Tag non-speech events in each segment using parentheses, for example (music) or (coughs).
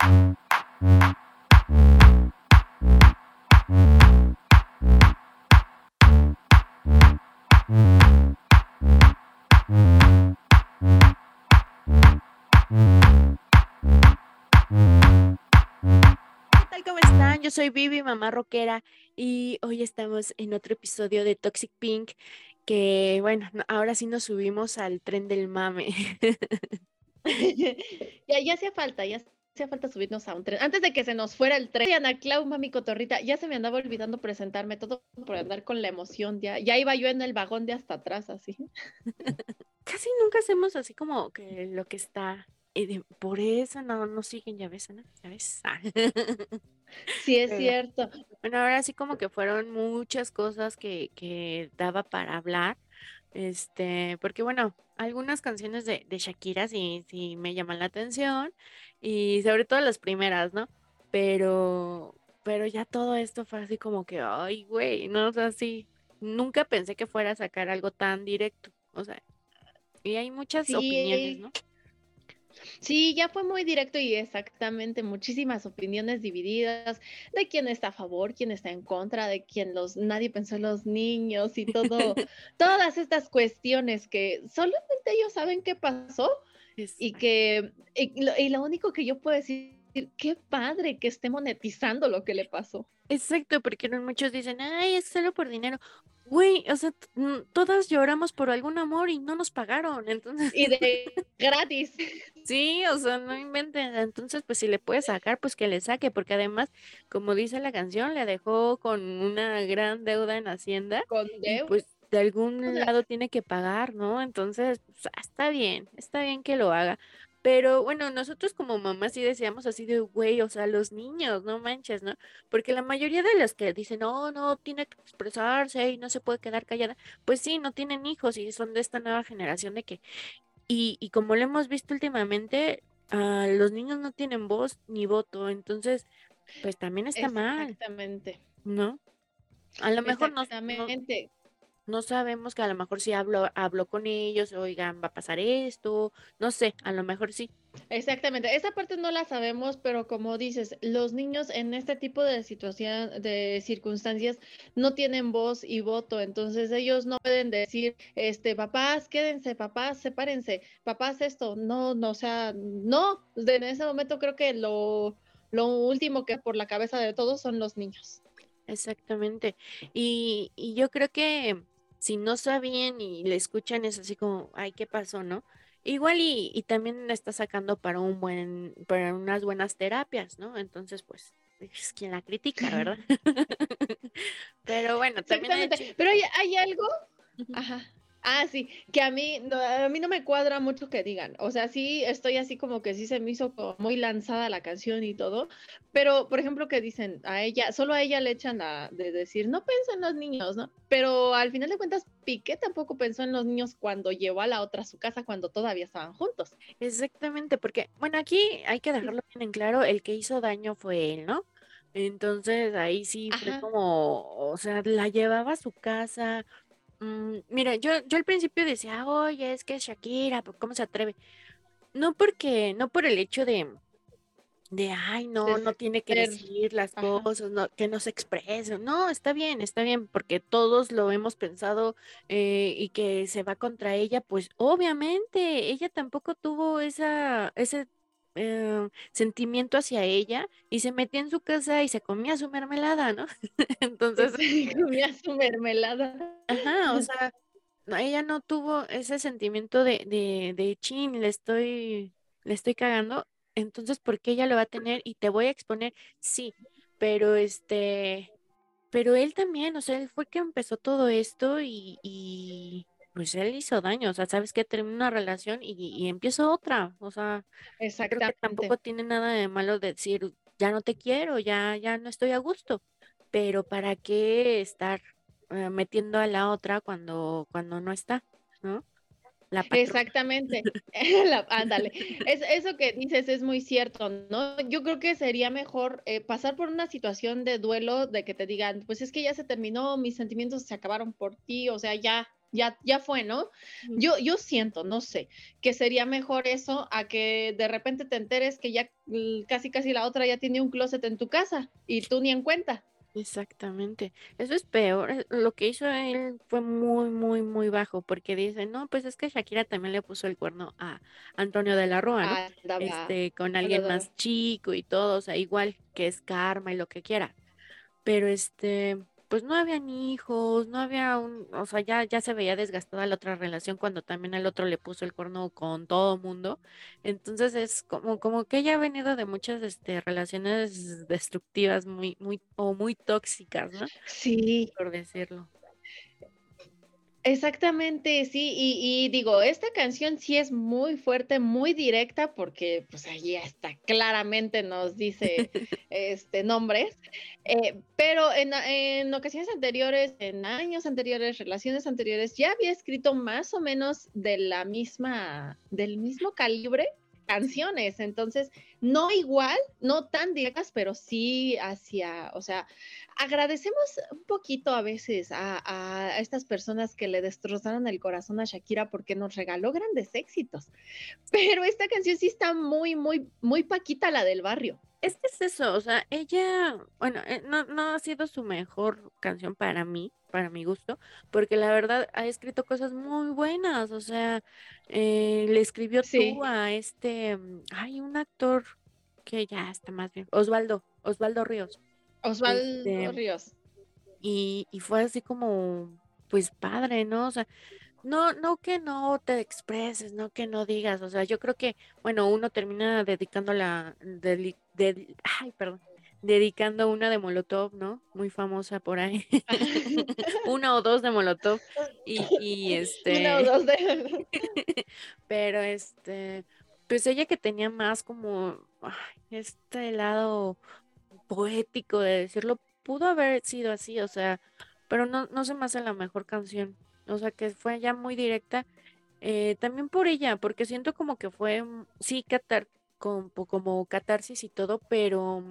¿Cómo están? Yo soy Vivi, mamá rockera, y hoy estamos en otro episodio de Toxic Pink, que bueno, ahora sí nos subimos al tren del mame. (laughs) (laughs) ya, ya hacía falta, ya hacía falta subirnos a un tren. Antes de que se nos fuera el tren, Ana Clau, mami cotorrita, ya se me andaba olvidando presentarme todo por andar con la emoción, ya, ya iba yo en el vagón de hasta atrás, así. (laughs) Casi nunca hacemos así como que lo que está y por eso no nos siguen, ya ves, ¿no? Ya ves. (laughs) Sí, es cierto. Bueno, ahora sí como que fueron muchas cosas que, que daba para hablar. Este, porque bueno, algunas canciones de, de Shakira sí, sí me llaman la atención. Y sobre todo las primeras, ¿no? Pero, pero ya todo esto fue así como que, ay, güey, no, o sea, sí, nunca pensé que fuera a sacar algo tan directo. O sea, y hay muchas opiniones, ¿no? Sí, ya fue muy directo y exactamente muchísimas opiniones divididas de quién está a favor, quién está en contra, de quién los nadie pensó en los niños y todo, (laughs) todas estas cuestiones que solamente ellos saben qué pasó y que y lo único que yo puedo decir qué padre que esté monetizando lo que le pasó. Exacto, porque muchos dicen, ay, es solo por dinero. Güey, o sea, todas lloramos por algún amor y no nos pagaron, entonces. Y de (laughs) gratis. Sí, o sea, no inventen. Entonces, pues si le puede sacar, pues que le saque, porque además, como dice la canción, le dejó con una gran deuda en Hacienda. Con deuda. Pues de algún lado tiene que pagar, ¿no? Entonces, pues, está bien, está bien que lo haga. Pero bueno, nosotros como mamás sí decíamos así de, güey, o sea, los niños, no manches, ¿no? Porque la mayoría de los que dicen, no, no, tiene que expresarse y no se puede quedar callada, pues sí, no tienen hijos y son de esta nueva generación de que, y, y como lo hemos visto últimamente, ah, los niños no tienen voz ni voto, entonces, pues también está mal. Exactamente. ¿No? A lo mejor no, no sabemos que a lo mejor si hablo, hablo con ellos, oigan, va a pasar esto, no sé, a lo mejor sí. Exactamente, esa parte no la sabemos, pero como dices, los niños en este tipo de situación, de circunstancias, no tienen voz y voto, entonces ellos no pueden decir, este, papás, quédense, papás, sepárense, papás, esto, no, no, o sea, no, en ese momento creo que lo, lo último que por la cabeza de todos son los niños. Exactamente. Y, y yo creo que si no sabían y le escuchan es así como, ay, ¿qué pasó, no? Igual y, y también le está sacando para un buen, para unas buenas terapias, ¿no? Entonces, pues, es quien la critica, ¿verdad? (laughs) (laughs) Pero bueno, también Pero hay, hay algo, ajá, Ah, sí, que a mí, no, a mí no me cuadra mucho que digan. O sea, sí estoy así como que sí se me hizo muy lanzada la canción y todo. Pero, por ejemplo, que dicen a ella, solo a ella le echan la de decir, no piensa en los niños, ¿no? Pero al final de cuentas, Piqué tampoco pensó en los niños cuando llevó a la otra a su casa cuando todavía estaban juntos. Exactamente, porque, bueno, aquí hay que dejarlo bien en claro, el que hizo daño fue él, ¿no? Entonces ahí sí fue como, o sea, la llevaba a su casa, Mm, mira, yo, yo al principio decía, oye, es que Shakira, ¿cómo se atreve? No porque, no por el hecho de, de ay, no, no tiene que decir las cosas, no, que no se exprese. No, está bien, está bien, porque todos lo hemos pensado eh, y que se va contra ella, pues obviamente ella tampoco tuvo esa, ese eh, sentimiento hacia ella y se metía en su casa y se comía su mermelada, ¿no? (laughs) Entonces... Se (laughs) comía su mermelada. Ajá, o (laughs) sea, ella no tuvo ese sentimiento de, de, de chin, le estoy, le estoy cagando, entonces, ¿por qué ella lo va a tener? Y te voy a exponer, sí, pero este, pero él también, o sea, él fue que empezó todo esto y, y pues él hizo daño, o sea, sabes que termina una relación y, y empieza otra, o sea, Creo tampoco tiene nada de malo decir, ya no te quiero, ya, ya no estoy a gusto, pero ¿para qué estar eh, metiendo a la otra cuando, cuando no está, ¿no? Exactamente, (laughs) (laughs) ándale. Es, eso que dices es muy cierto, ¿no? Yo creo que sería mejor eh, pasar por una situación de duelo, de que te digan, pues es que ya se terminó, mis sentimientos se acabaron por ti, o sea, ya, ya, ya fue, ¿no? Yo, yo siento, no sé, que sería mejor eso a que de repente te enteres que ya casi casi la otra ya tiene un closet en tu casa y tú ni en cuenta. Exactamente. Eso es peor. Eh, lo que hizo él fue muy, muy, muy bajo, porque dice, no, pues es que Shakira también le puso el cuerno a Antonio de la Rúa, ¿no? Este, con alguien más chico y todo, o sea, igual que es karma y lo que quiera. Pero este, pues no habían hijos, no había un, o sea, ya, ya se veía desgastada la otra relación cuando también el otro le puso el cuerno con todo mundo. Entonces es como, como que ella ha venido de muchas este, relaciones destructivas muy, muy, o muy tóxicas, ¿no? Sí. Por decirlo. Exactamente, sí, y, digo, esta canción sí es muy fuerte, muy directa, porque pues ahí está claramente nos dice (laughs) este nombres, eh, pero en, en, ocasiones anteriores, en años anteriores, relaciones anteriores, ya había escrito más o menos de la misma, del mismo calibre canciones, entonces no igual, no tan directas, pero sí hacia, o sea, agradecemos un poquito a veces a, estas personas que le destrozaron el corazón a Shakira porque nos regaló grandes éxitos, pero esta canción sí está muy, muy, muy paquita la del barrio. Es que es eso, o sea, ella, bueno, eh, no, no ha sido su mejor canción para mí, para mi gusto, porque la verdad ha escrito cosas muy buenas, o sea, eh, le escribió tú a este, mm, hay un actor que ya está más bien, Osvaldo, Osvaldo Ríos. Osvaldo este, Ríos. Y, y fue así como, pues padre, ¿no? O sea, no, no que no te expreses, no que no digas, o sea, yo creo que, bueno, uno termina dedicando la, de, ay, perdón, dedicando una de Molotov, ¿no? Muy famosa por ahí. (laughs) una o dos de Molotov. Y, y este. Una o dos de. (laughs) Pero este. Pues ella que tenía más como este lado poético de decirlo, pudo haber sido así, o sea, pero no, no se me hace la mejor canción. O sea, que fue ya muy directa. Eh, también por ella, porque siento como que fue, sí, catar, como, catarsis y todo, pero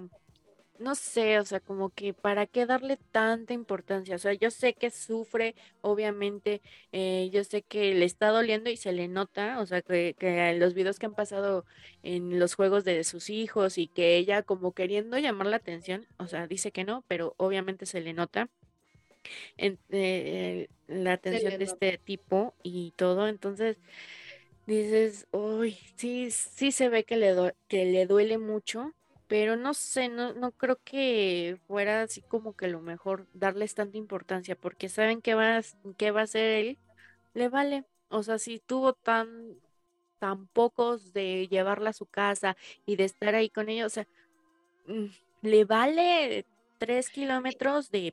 no sé, o sea, como que para qué darle tanta importancia. O sea, yo sé que sufre, obviamente, eh, yo sé que le está doliendo y se le nota, o sea, que, que los videos que han pasado en los juegos de sus hijos y que ella como queriendo llamar la atención, o sea, dice que no, pero obviamente se le nota en, eh, la atención de este tipo y todo. Entonces dices, uy, sí, sí se ve que le, que le duele mucho pero no sé, no, no creo que fuera así como que lo mejor darles tanta importancia, porque saben que va, que va a ser él, le vale. O sea, si tuvo tan, tan pocos de llevarla a su casa y de estar ahí con ella, o sea, mm, le vale tres kilómetros de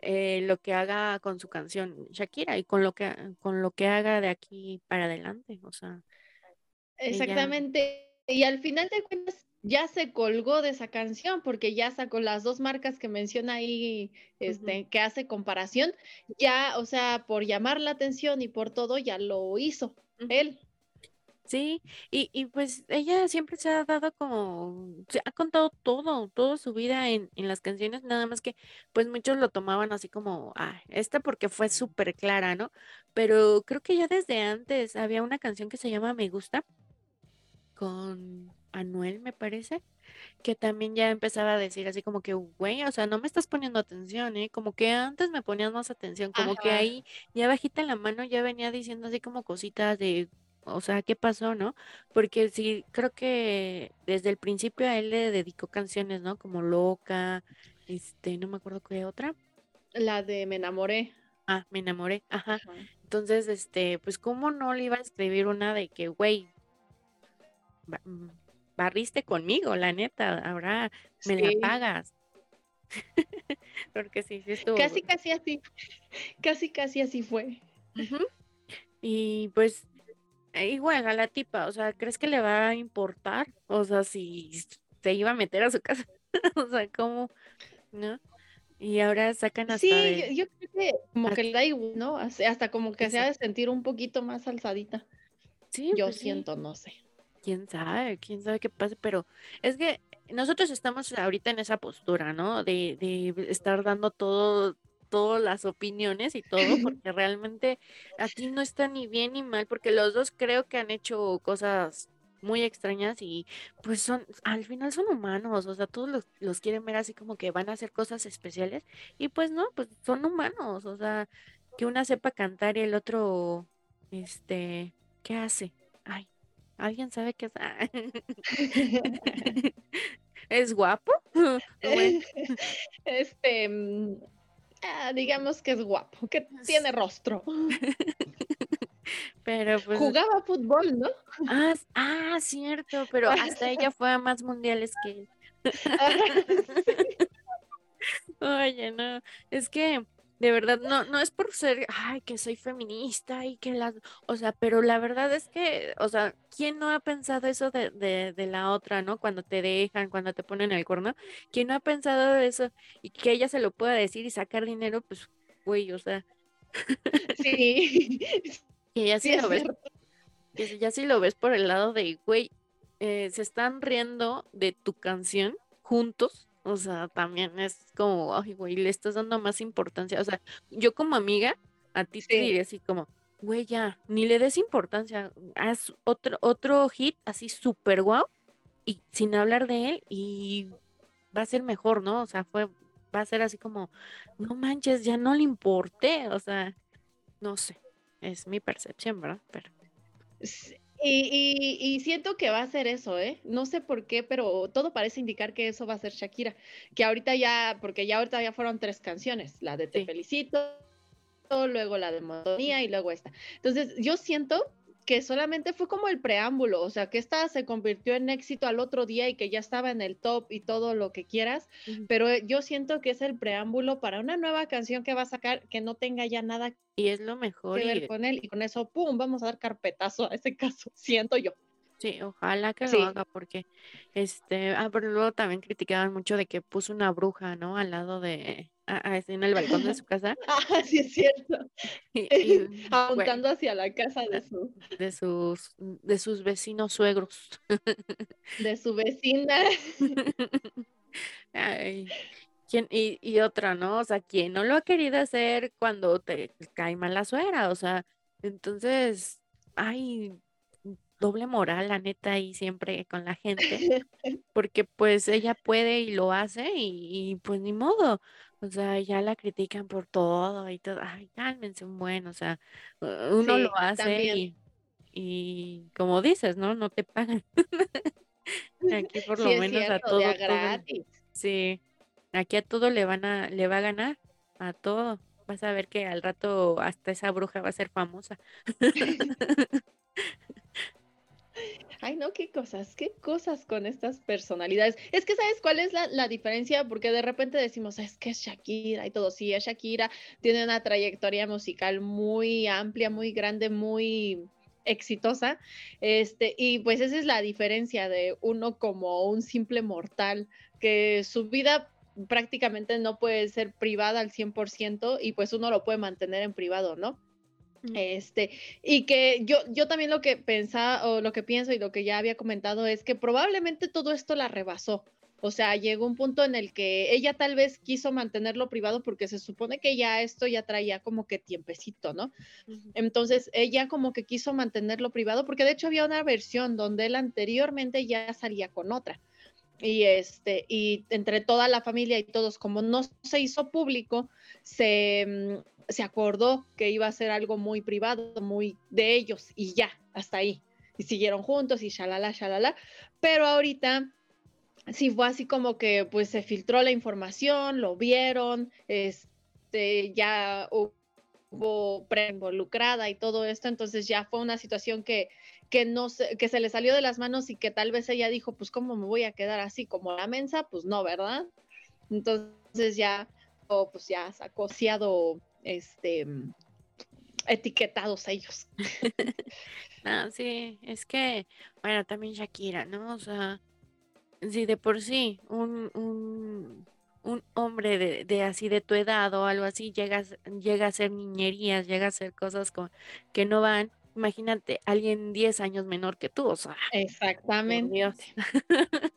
eh, lo que haga con su canción Shakira y con lo que con lo que haga de aquí para adelante, o sea. Exactamente. Y al final de cuentas, ya se colgó de esa canción porque ya sacó las dos marcas que menciona ahí, este, que hace comparación, ya, o sea, por llamar la atención y por todo, ya lo hizo él. Sí, y, y pues ella siempre se ha dado como, se ha contado todo, toda su vida en, en las canciones, nada más que pues muchos lo tomaban así como, ah, esta porque fue súper clara, ¿no? Pero creo que ya desde antes había una canción que se llama Me Gusta con Anuel, me parece, que también ya empezaba a decir así como que, güey, o sea, no me estás poniendo atención, ¿eh? Como que antes me ponías más atención, como que ahí ya bajita en la mano ya venía diciendo así como cositas de, o sea, ¿qué pasó, no? Porque sí, creo que desde el principio a él le dedicó canciones, ¿no? Como Loca, este, no me acuerdo qué otra. La de Me enamoré. Ah, me enamoré, ajá. Entonces, este, pues, ¿cómo no le iba a escribir una de que, güey, mm, barriste conmigo, la neta, ahora me la pagas. (laughs) Porque sí, sí estuvo. Casi, casi así, (laughs) casi, casi así fue. Y pues, eh, igual a la tipa, o sea, ¿crees que le va a importar? O sea, si se iba a meter a su (laughs) casa, o sea, ¿cómo? ¿No? Y ahora sacan hasta. Sí, yo, creo que como que le da igual, ¿no? Hasta como que se ha de sentir un poquito más alzadita. Sí. Yo pues siento, no sé quién sabe, quién sabe qué pasa, pero es que nosotros estamos ahorita en esa postura, ¿no? De, de estar dando todo todas las opiniones y todo, (laughs) porque realmente aquí no está ni bien ni mal, porque los dos creo que han hecho cosas muy extrañas y pues son, al final son humanos, o sea, todos los, los quieren ver así como que van a hacer cosas especiales y pues no, pues son humanos, o sea, que una sepa cantar y el otro, este, ¿qué hace? Ay, ¿alguien sabe qué hace? (laughs) (laughs) ¿Es guapo? Este, mm, ah, digamos que es guapo, que tiene rostro. (laughs) Pero pues. Jugaba fútbol, ¿no? Ah, ah, cierto, pero hasta ella fue a más mundiales que él. (laughs) Oye, no, es que de verdad, no, no es por ser, ay, que soy feminista y que las, o sea, pero la verdad es que, o sea, ¿quién no ha pensado eso de, de, de la otra, no? Cuando te dejan, cuando te ponen el cuerno, ¿quién no ha pensado eso? Y que ella se lo pueda decir y sacar dinero, pues, güey, o sea. Sí. (laughs) y ya sí, lo ves, ya sí lo ves por el lado de, güey, eh, se están riendo de tu canción juntos o sea, también es como, ay, güey, le estás dando más importancia. O sea, yo como amiga, a ti te diría así como, güey, ya, ni le des importancia. Haz otro, otro hit así súper guau y sin hablar de él y va a ser mejor, ¿no? O sea, fue, va a ser así como, no manches, ya no le importé. O sea, no sé, es mi percepción, ¿verdad? Pero. Y, siento que va a ser eso, ¿eh? No sé por qué, pero todo parece indicar que eso va a ser Shakira. Que ahorita ya, porque ya ahorita ya fueron tres canciones, la de Te Felicito, luego la de Monotonía y luego esta. Entonces, yo siento que solamente fue como el preámbulo, o sea, que esta se convirtió en éxito al otro día y que ya estaba en el top y todo lo que quieras, pero eh, yo siento que es el preámbulo para una nueva canción que va a sacar que no tenga ya nada y es lo mejor que ver con él y con eso, ¡pum!, vamos a dar carpetazo a ese caso, (laughs) siento yo. Sí, ojalá que lo haga porque, este, ah, pero luego también criticaban mucho de que puso una bruja, ¿no? Al lado de, en el balcón de su casa. (laughs) Ah, sí es cierto. (laughs) Apuntando hacia la casa de su... De sus, de sus vecinos suegros. (laughs) De su vecina. Ay. ¿Quién, y, y otra, ¿no? O sea, ¿quién no lo ha querido hacer cuando te cae mal la suegra? O sea, entonces, ay, doble moral, la neta, ahí siempre con la gente, porque pues ella puede y lo hace y, pues ni modo, o sea, ya la critican por todo y todo, ay, cálmense un buen, o sea, uno lo hace y, y, como dices, ¿no? No te pagan. (laughs) (laughs) Aquí por lo menos a todo, sí, aquí a todo le van a, le va a ganar, a todo. Vas a ver que al rato hasta esa bruja va a ser famosa. (laughs) Ay, no, qué cosas, qué cosas con estas personalidades. Es que, ¿sabes cuál es la, diferencia? Porque de repente decimos, es que es Shakira y todo. Sí, es Shakira, tiene una trayectoria musical muy amplia, muy grande, muy exitosa. Este, y pues esa es la diferencia de uno como un simple mortal, que su vida prácticamente no puede ser privada al 100% y pues uno lo puede mantener en privado, ¿no? Este, y que yo, yo también lo que pensaba o lo que pienso y lo que ya había comentado es que probablemente todo esto la rebasó. O sea, llegó un punto en el que ella tal vez quiso mantenerlo privado porque se supone que ya esto ya traía como que tiempecito, ¿no? Entonces, ella como que quiso mantenerlo privado porque de hecho había una versión donde él anteriormente ya salía con otra. Y este, y entre toda la familia y todos, como no se hizo público, se, mm, se acordó que iba a ser algo muy privado, muy de ellos y ya, hasta ahí. Y siguieron juntos y shalala, shalala. Pero ahorita sí fue así como que pues se filtró la información, lo vieron, este, ya hubo pre-involucrada y todo esto, entonces ya fue una situación que, que, no se, que se le salió de las manos y que tal vez ella dijo, pues cómo me voy a quedar así como la mensa, pues no, ¿verdad? Entonces ya, pues ya sacociado este, etiquetados ellos. (laughs) ah, sí, es que, bueno, también Shakira, ¿no? O sea, si de por sí un, un, un hombre de, de, así de tu edad o algo así llega, llega a hacer niñerías, llega a hacer cosas con, que no van, imagínate, alguien 10 años menor que tú, o sea. Exactamente. (laughs)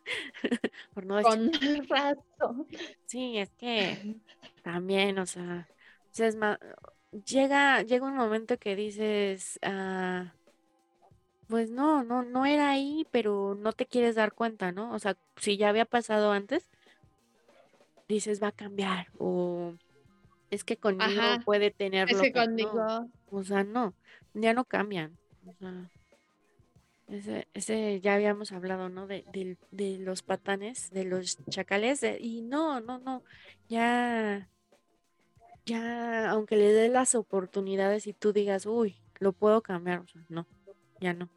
Por, no Con (laughs) razón. Sí, es que también, o sea, es más, llega, llega un momento que dices, ah, pues no, no, no era ahí, pero no te quieres dar cuenta, ¿no? O sea, si ya había pasado antes, dices va a cambiar o es que conmigo puede tenerlo. Es que conmigo. O sea, no, ya no cambian. O sea, ese, ese ya habíamos hablado, ¿no? De, de, los patanes, de los chacales, y no, no, no, ya, ya, aunque le dé las oportunidades y tú digas, uy, lo puedo cambiar, o sea, no, ya no.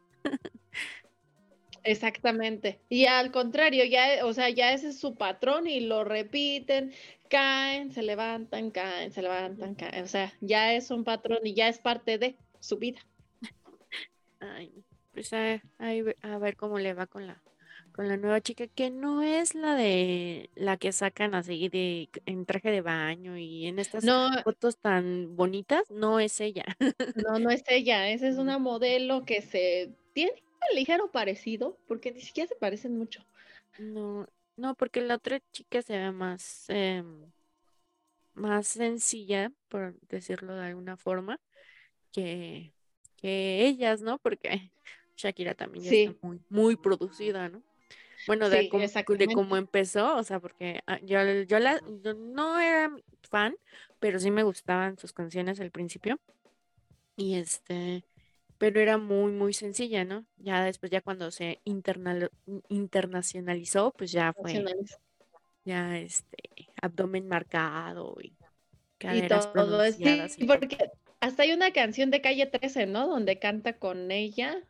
Exactamente. Y al contrario, ya, o sea, ya ese es su patrón y lo repiten, caen, se levantan, caen, se levantan, caen. O sea, ya es un patrón y ya es parte de su vida. (laughs) Ay, pues a, a ver cómo le va con la con la nueva chica que no es la de la que sacan así de en traje de baño y en estas fotos tan bonitas, no es ella. (laughs) No, no es ella, esa es una modelo que se tiene un ligero parecido, porque ni siquiera se parecen mucho. No, no, porque la otra chica se ve más em, más sencilla, por decirlo de alguna forma, que, que ellas, ¿no? Porque Shakira también ya está muy, muy producida, ¿no? Bueno, de, cómo, de cómo empezó, o sea, porque ah, yo, yo, la, no era fan, pero sí me gustaban sus canciones al principio. Y este, pero era muy, muy sencilla, ¿no? Ya después, ya cuando se internacionalizó, pues ya fue, ya este, abdomen marcado y caderas y todo, sí, porque hasta hay una canción de Calle 13, ¿no? Donde canta con ella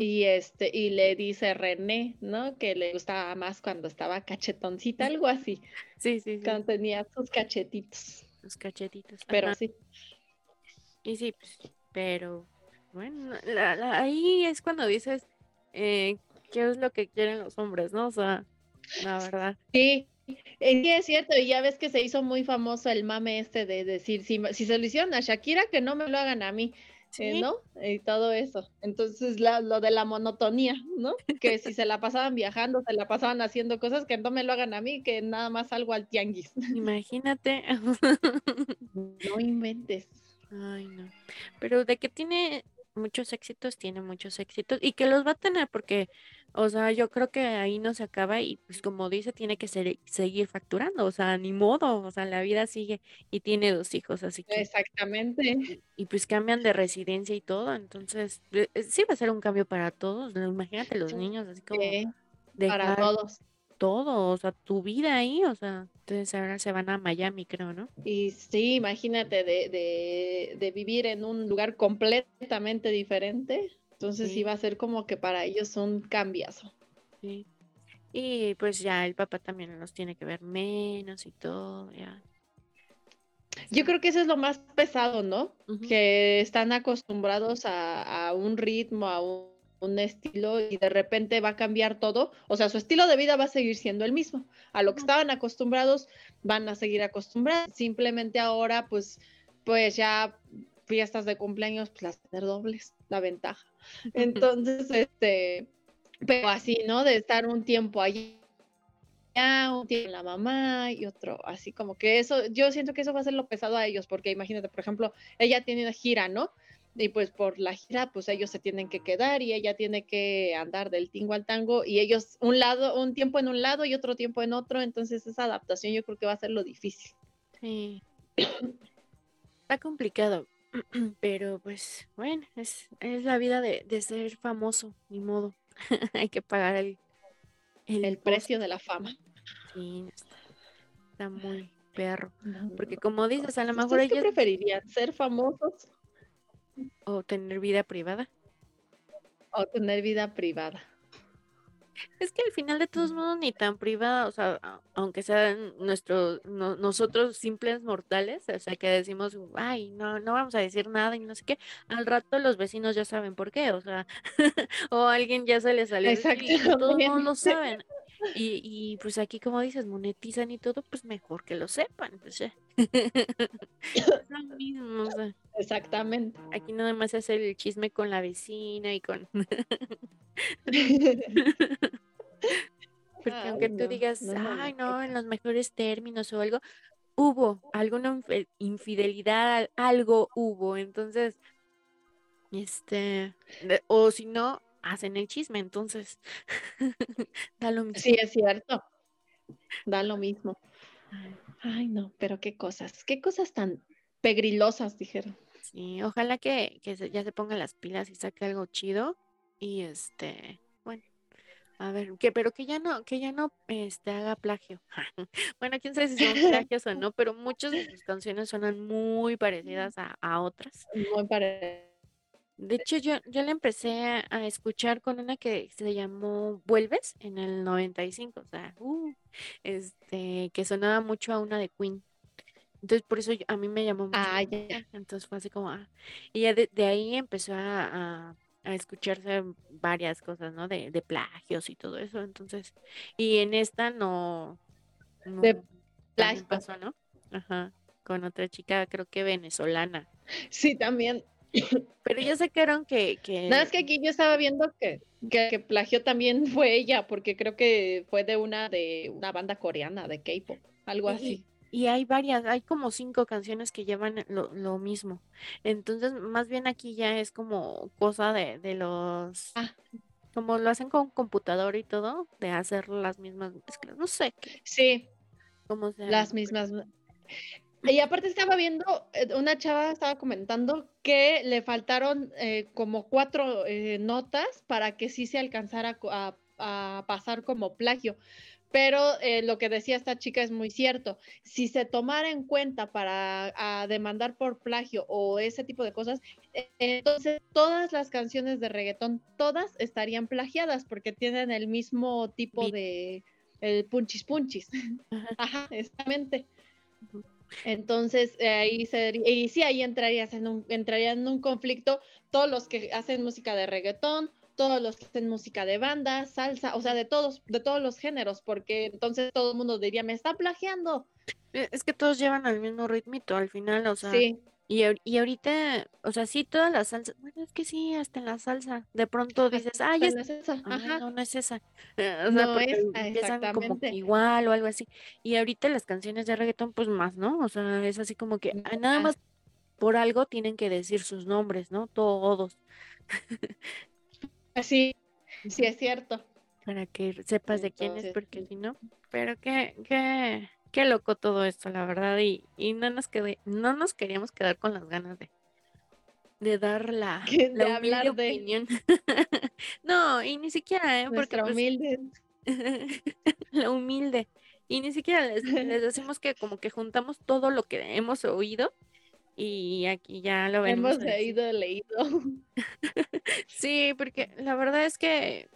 y este, y le dice René, ¿no? Que le gustaba más cuando estaba cachetoncita, algo así. Sí, sí, Cuando tenía sus cachetitos. Sus cachetitos. Pero sí. Y sí, pues, pero bueno, ahí es cuando dices eh, qué es lo que quieren los hombres, ¿no? O sea, la verdad. Sí, Sí, es cierto, y ya ves que se hizo muy famoso el mame este de decir, si, si se lo hicieron a Shakira, que no me lo hagan a mí. Eh, ¿no? Y todo eso. Entonces, lo de la monotonía, ¿no? Que si se la pasaban viajando, se la pasaban haciendo cosas que no me lo hagan a mí, que nada más salgo al tianguis. (laughs) Imagínate. no inventes. Ay, no. Pero de que tiene muchos éxitos, tiene muchos éxitos y que los va a tener porque, o sea, yo creo que ahí no se acaba y pues como dice, tiene que seguir facturando, o sea, ni modo, o sea, la vida sigue y tiene dos hijos, así que... Exactamente. Y, pues cambian de residencia y todo, entonces eh, sí va a ser un cambio para todos, imagínate los niños, así como... para todos todo, o sea, tu vida ahí, o sea, entonces ahora se van a Miami, creo, ¿no? Y sí, imagínate de, de, vivir en un lugar completamente diferente, entonces sí. va a ser como que para ellos un cambiazo. Sí. Y pues ya el papá también los tiene que ver menos y todo, ya. Yo creo que eso es lo más pesado, ¿no? Que están acostumbrados a, a un ritmo, a un un estilo y de repente va a cambiar todo, o sea, su estilo de vida va a seguir siendo el mismo. A lo que estaban acostumbrados, van a seguir acostumbrados. Simplemente ahora, pues, pues ya fiestas de cumpleaños, pues las tener dobles, la ventaja. Entonces, este, pero así, ¿no? De estar un tiempo allí un tiempo la mamá y otro, así como que eso, yo siento que eso va a ser lo pesado a ellos, porque imagínate, por ejemplo, ella tiene una gira, ¿no? Y pues por la gira, pues ellos se tienen que quedar y ella tiene que andar del tingo al tango y ellos un lado, un tiempo en un lado y otro tiempo en otro, entonces esa adaptación yo creo que va a ser lo difícil. Sí. Está complicado, (clears throat) pero pues bueno, es, es la vida de, de, ser famoso, ni modo. (laughs) Hay que pagar el, el, precio de la fama. Sí, está, muy perro. Porque como dices, a lo mejor ellos... preferirían? ¿Ser famosos o tener vida privada. O tener vida privada. Es que al final de todos modos ni tan privada, o sea, aunque sean nuestros, nosotros simples mortales, o sea, que decimos, ay, no, no vamos a decir nada y no sé qué, al rato los vecinos ya saben por qué, o sea, (laughs) o alguien ya se le salió, y todos lo saben. Y, y pues aquí, como dices, monetizan y todo, pues mejor que lo sepan. Pues, (laughs) es lo mismo. Exactamente. Aquí nada más es el chisme con la vecina y con. (laughs) Porque aunque tú digas, ay, no, en los mejores términos o algo, hubo alguna infidelidad, algo hubo, entonces, este, o si no, hacen el chisme, entonces, (laughs) da lo mismo. Sí, es cierto, da lo mismo. Ay, no, pero qué cosas, qué cosas tan pegrilosas, dijeron. Sí, ojalá que, que ya se pongan las pilas y saque algo chido y este, bueno, a ver, que pero que ya no, que ya no este haga plagio. (laughs) bueno, quién sabe si son (laughs) plagios o no, pero muchas de sus canciones suenan muy parecidas a, otras. Muy parecidas. De hecho, yo, yo la empecé a, escuchar con una que se llamó Vuelves en el 95, o sea, uh, este, que sonaba mucho a una de Queen. Entonces, por eso a mí me llamó mucho. Ah, ya. Entonces fue así como, ah. Y ya de, ahí empezó a, a escucharse varias cosas, ¿no? De, de, plagios y todo eso. Entonces, y en esta no. de plagio. pasó, ¿no? Ajá. Con otra chica, creo que venezolana. Sí, también. (coughs) Pero ya sacaron que. que... Nada, es que aquí yo estaba viendo que, que, plagio también fue ella, porque creo que fue de una de una banda coreana de K-pop, algo así. Y hay varias, hay como cinco canciones que llevan lo, mismo. Entonces, más bien aquí ya es como cosa de, de los... Ah. Como lo hacen con computador y todo, de hacer las mismas no sé. Sí. ¿Cómo se Las mismas. Y aparte estaba viendo, eh, una chava estaba comentando que le faltaron eh, como cuatro eh, notas para que sí se alcanzara a, a pasar como plagio pero eh, lo que decía esta chica es muy cierto. Si se tomara en cuenta para demandar por plagio o ese tipo de cosas, eh, entonces todas las canciones de reggaetón, todas estarían plagiadas porque tienen el mismo tipo de el punchis punchis. (laughs) Ajá, exactamente. Entonces, eh, ahí sería, y sí, ahí entrarías en un, entrarían en un conflicto todos los que hacen música de reggaetón todos los que hacen música de banda, salsa, o sea, de todos, de todos los géneros, porque entonces todo el mundo diría, me está plagiando. E, es que todos llevan al mismo ritmito al final, o sea. Sí. Y, y ahorita, o sea, sí, todas las salsas, bueno, es que sí, hasta en la salsa, de pronto dices, ay, es, esa. no, no es esa. (laughs) O sea, no es, empiezan como igual o algo así. Y ahorita las canciones de reggaetón, pues más, ¿no? O sea, es así como que nada más por algo tienen que decir sus nombres, ¿no? Todos. (laughs) Sí, sí es cierto. Para que sepas de quién es, porque si no, pero qué, qué, qué loco todo esto, la verdad, y, y no nos quedé, no nos queríamos quedar con las ganas de, de dar la, (laughs) la hablar opinión. (laughs) no, y ni siquiera, ¿eh? Porque pues, humilde. (laughs) la humilde. Y ni siquiera les, les decimos que como que juntamos todo lo que hemos oído y aquí ya lo vemos. Hemos leído, leído. (laughs) (laughs) sí, porque la verdad es que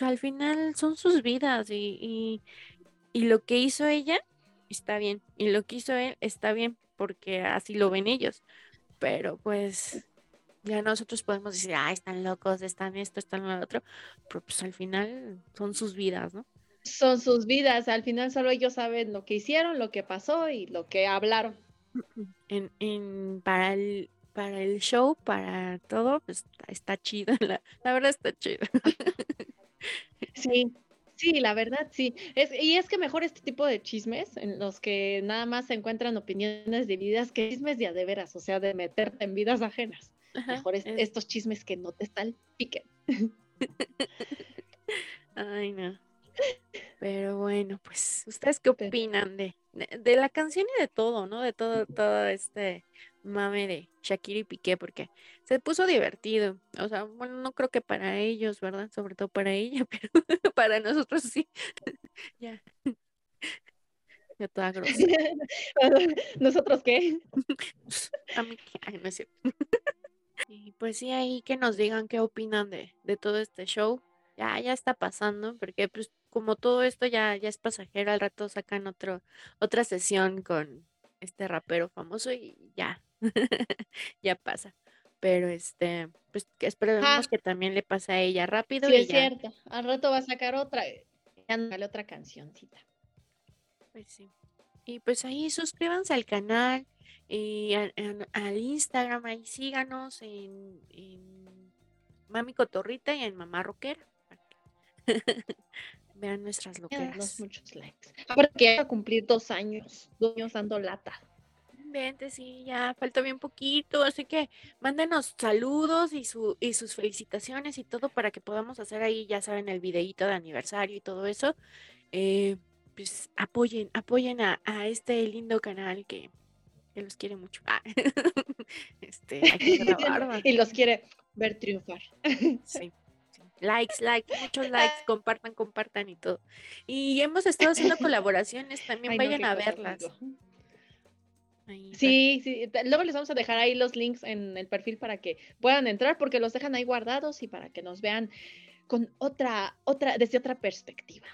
al final son sus vidas y, y, lo que hizo ella está bien y lo que hizo él está bien porque así lo ven ellos. Pero pues ya nosotros podemos decir, ah, están locos, están esto, están lo otro, pero pues al final son sus vidas, ¿no? Son sus vidas, al final solo ellos saben lo que hicieron, lo que pasó y lo que hablaron en, en, para el para el show, para todo, pues está chido, (laughs) la, verdad está chido. Sí, sí, la verdad sí. Es, y es que mejor este tipo de chismes en los que nada más se encuentran opiniones divididas que chismes de a de veras, o sea, de meterte en vidas ajenas. mejor estos chismes que no te están piquen. (laughs) Ay, no. Pero bueno, pues, ¿ustedes qué opinan de, de, la canción y de todo, ¿no? De todo, todo este mame de Shakira y Piqué, porque se puso divertido. O sea, bueno, no creo que para ellos, ¿verdad? Sobre todo para ella, (laughs) pero para nosotros sí. (laughs) ya. Ya toda grosera. (laughs) ¿Nosotros qué? A mí qué, no es cierto. y pues sí, ahí que nos digan qué opinan de, de todo este show ya, ya está pasando, porque pues como todo esto ya, ya es pasajero, al rato sacan otro, otra sesión con este rapero famoso y ya, (laughs) ya pasa. Pero este, pues que esperemos que también le pase a ella rápido. Sí, es cierto. Al rato va a sacar otra, ya otra cancioncita. Pues sí. Y pues ahí suscríbanse al canal y al, Instagram, ahí síganos en, en Mami Cotorrita y en Mamá Roquera. (laughs) vean nuestras locuras. muchos likes. Porque a cumplir dos años, dos años dando lata. Vente, sí, ya falta bien poquito, así que mándenos saludos y, su, y sus felicitaciones y todo para que podamos hacer ahí, ya saben, el videíto de aniversario y todo eso. Eh, pues apoyen, apoyen a, este lindo canal que, los quiere mucho. Ah, (laughs) este, (laughs) y los quiere ver triunfar. sí. Likes, likes, muchos likes, compartan, compartan y todo. Y hemos estado haciendo (laughs) colaboraciones, también vayan a verlas. sí, sí, luego les vamos a dejar ahí los links en el perfil para que puedan entrar porque los dejan ahí guardados y para que nos vean con otra, otra, desde otra perspectiva.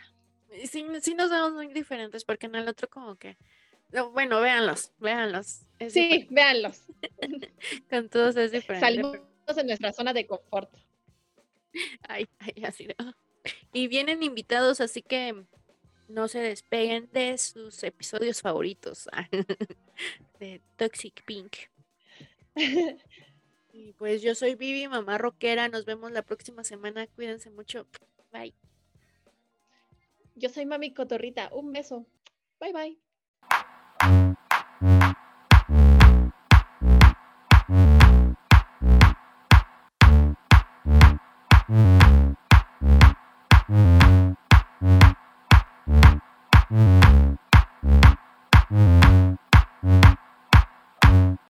Sí, sí nos vemos muy diferentes porque en el otro como que, bueno, véanlos, véanlos. sí, véanlos. (laughs) con todos es (laughs) diferente. Salimos de nuestra zona de confort. (laughs) Ay, ay, así. Y vienen invitados, así que no se despeguen de sus episodios favoritos (laughs) de Toxic Pink. (laughs) Y pues yo soy Vivi, mamá rockera. Nos vemos la próxima semana. Cuídense mucho. Bye. Yo soy Mami Cotorrita. Un beso. Bye bye.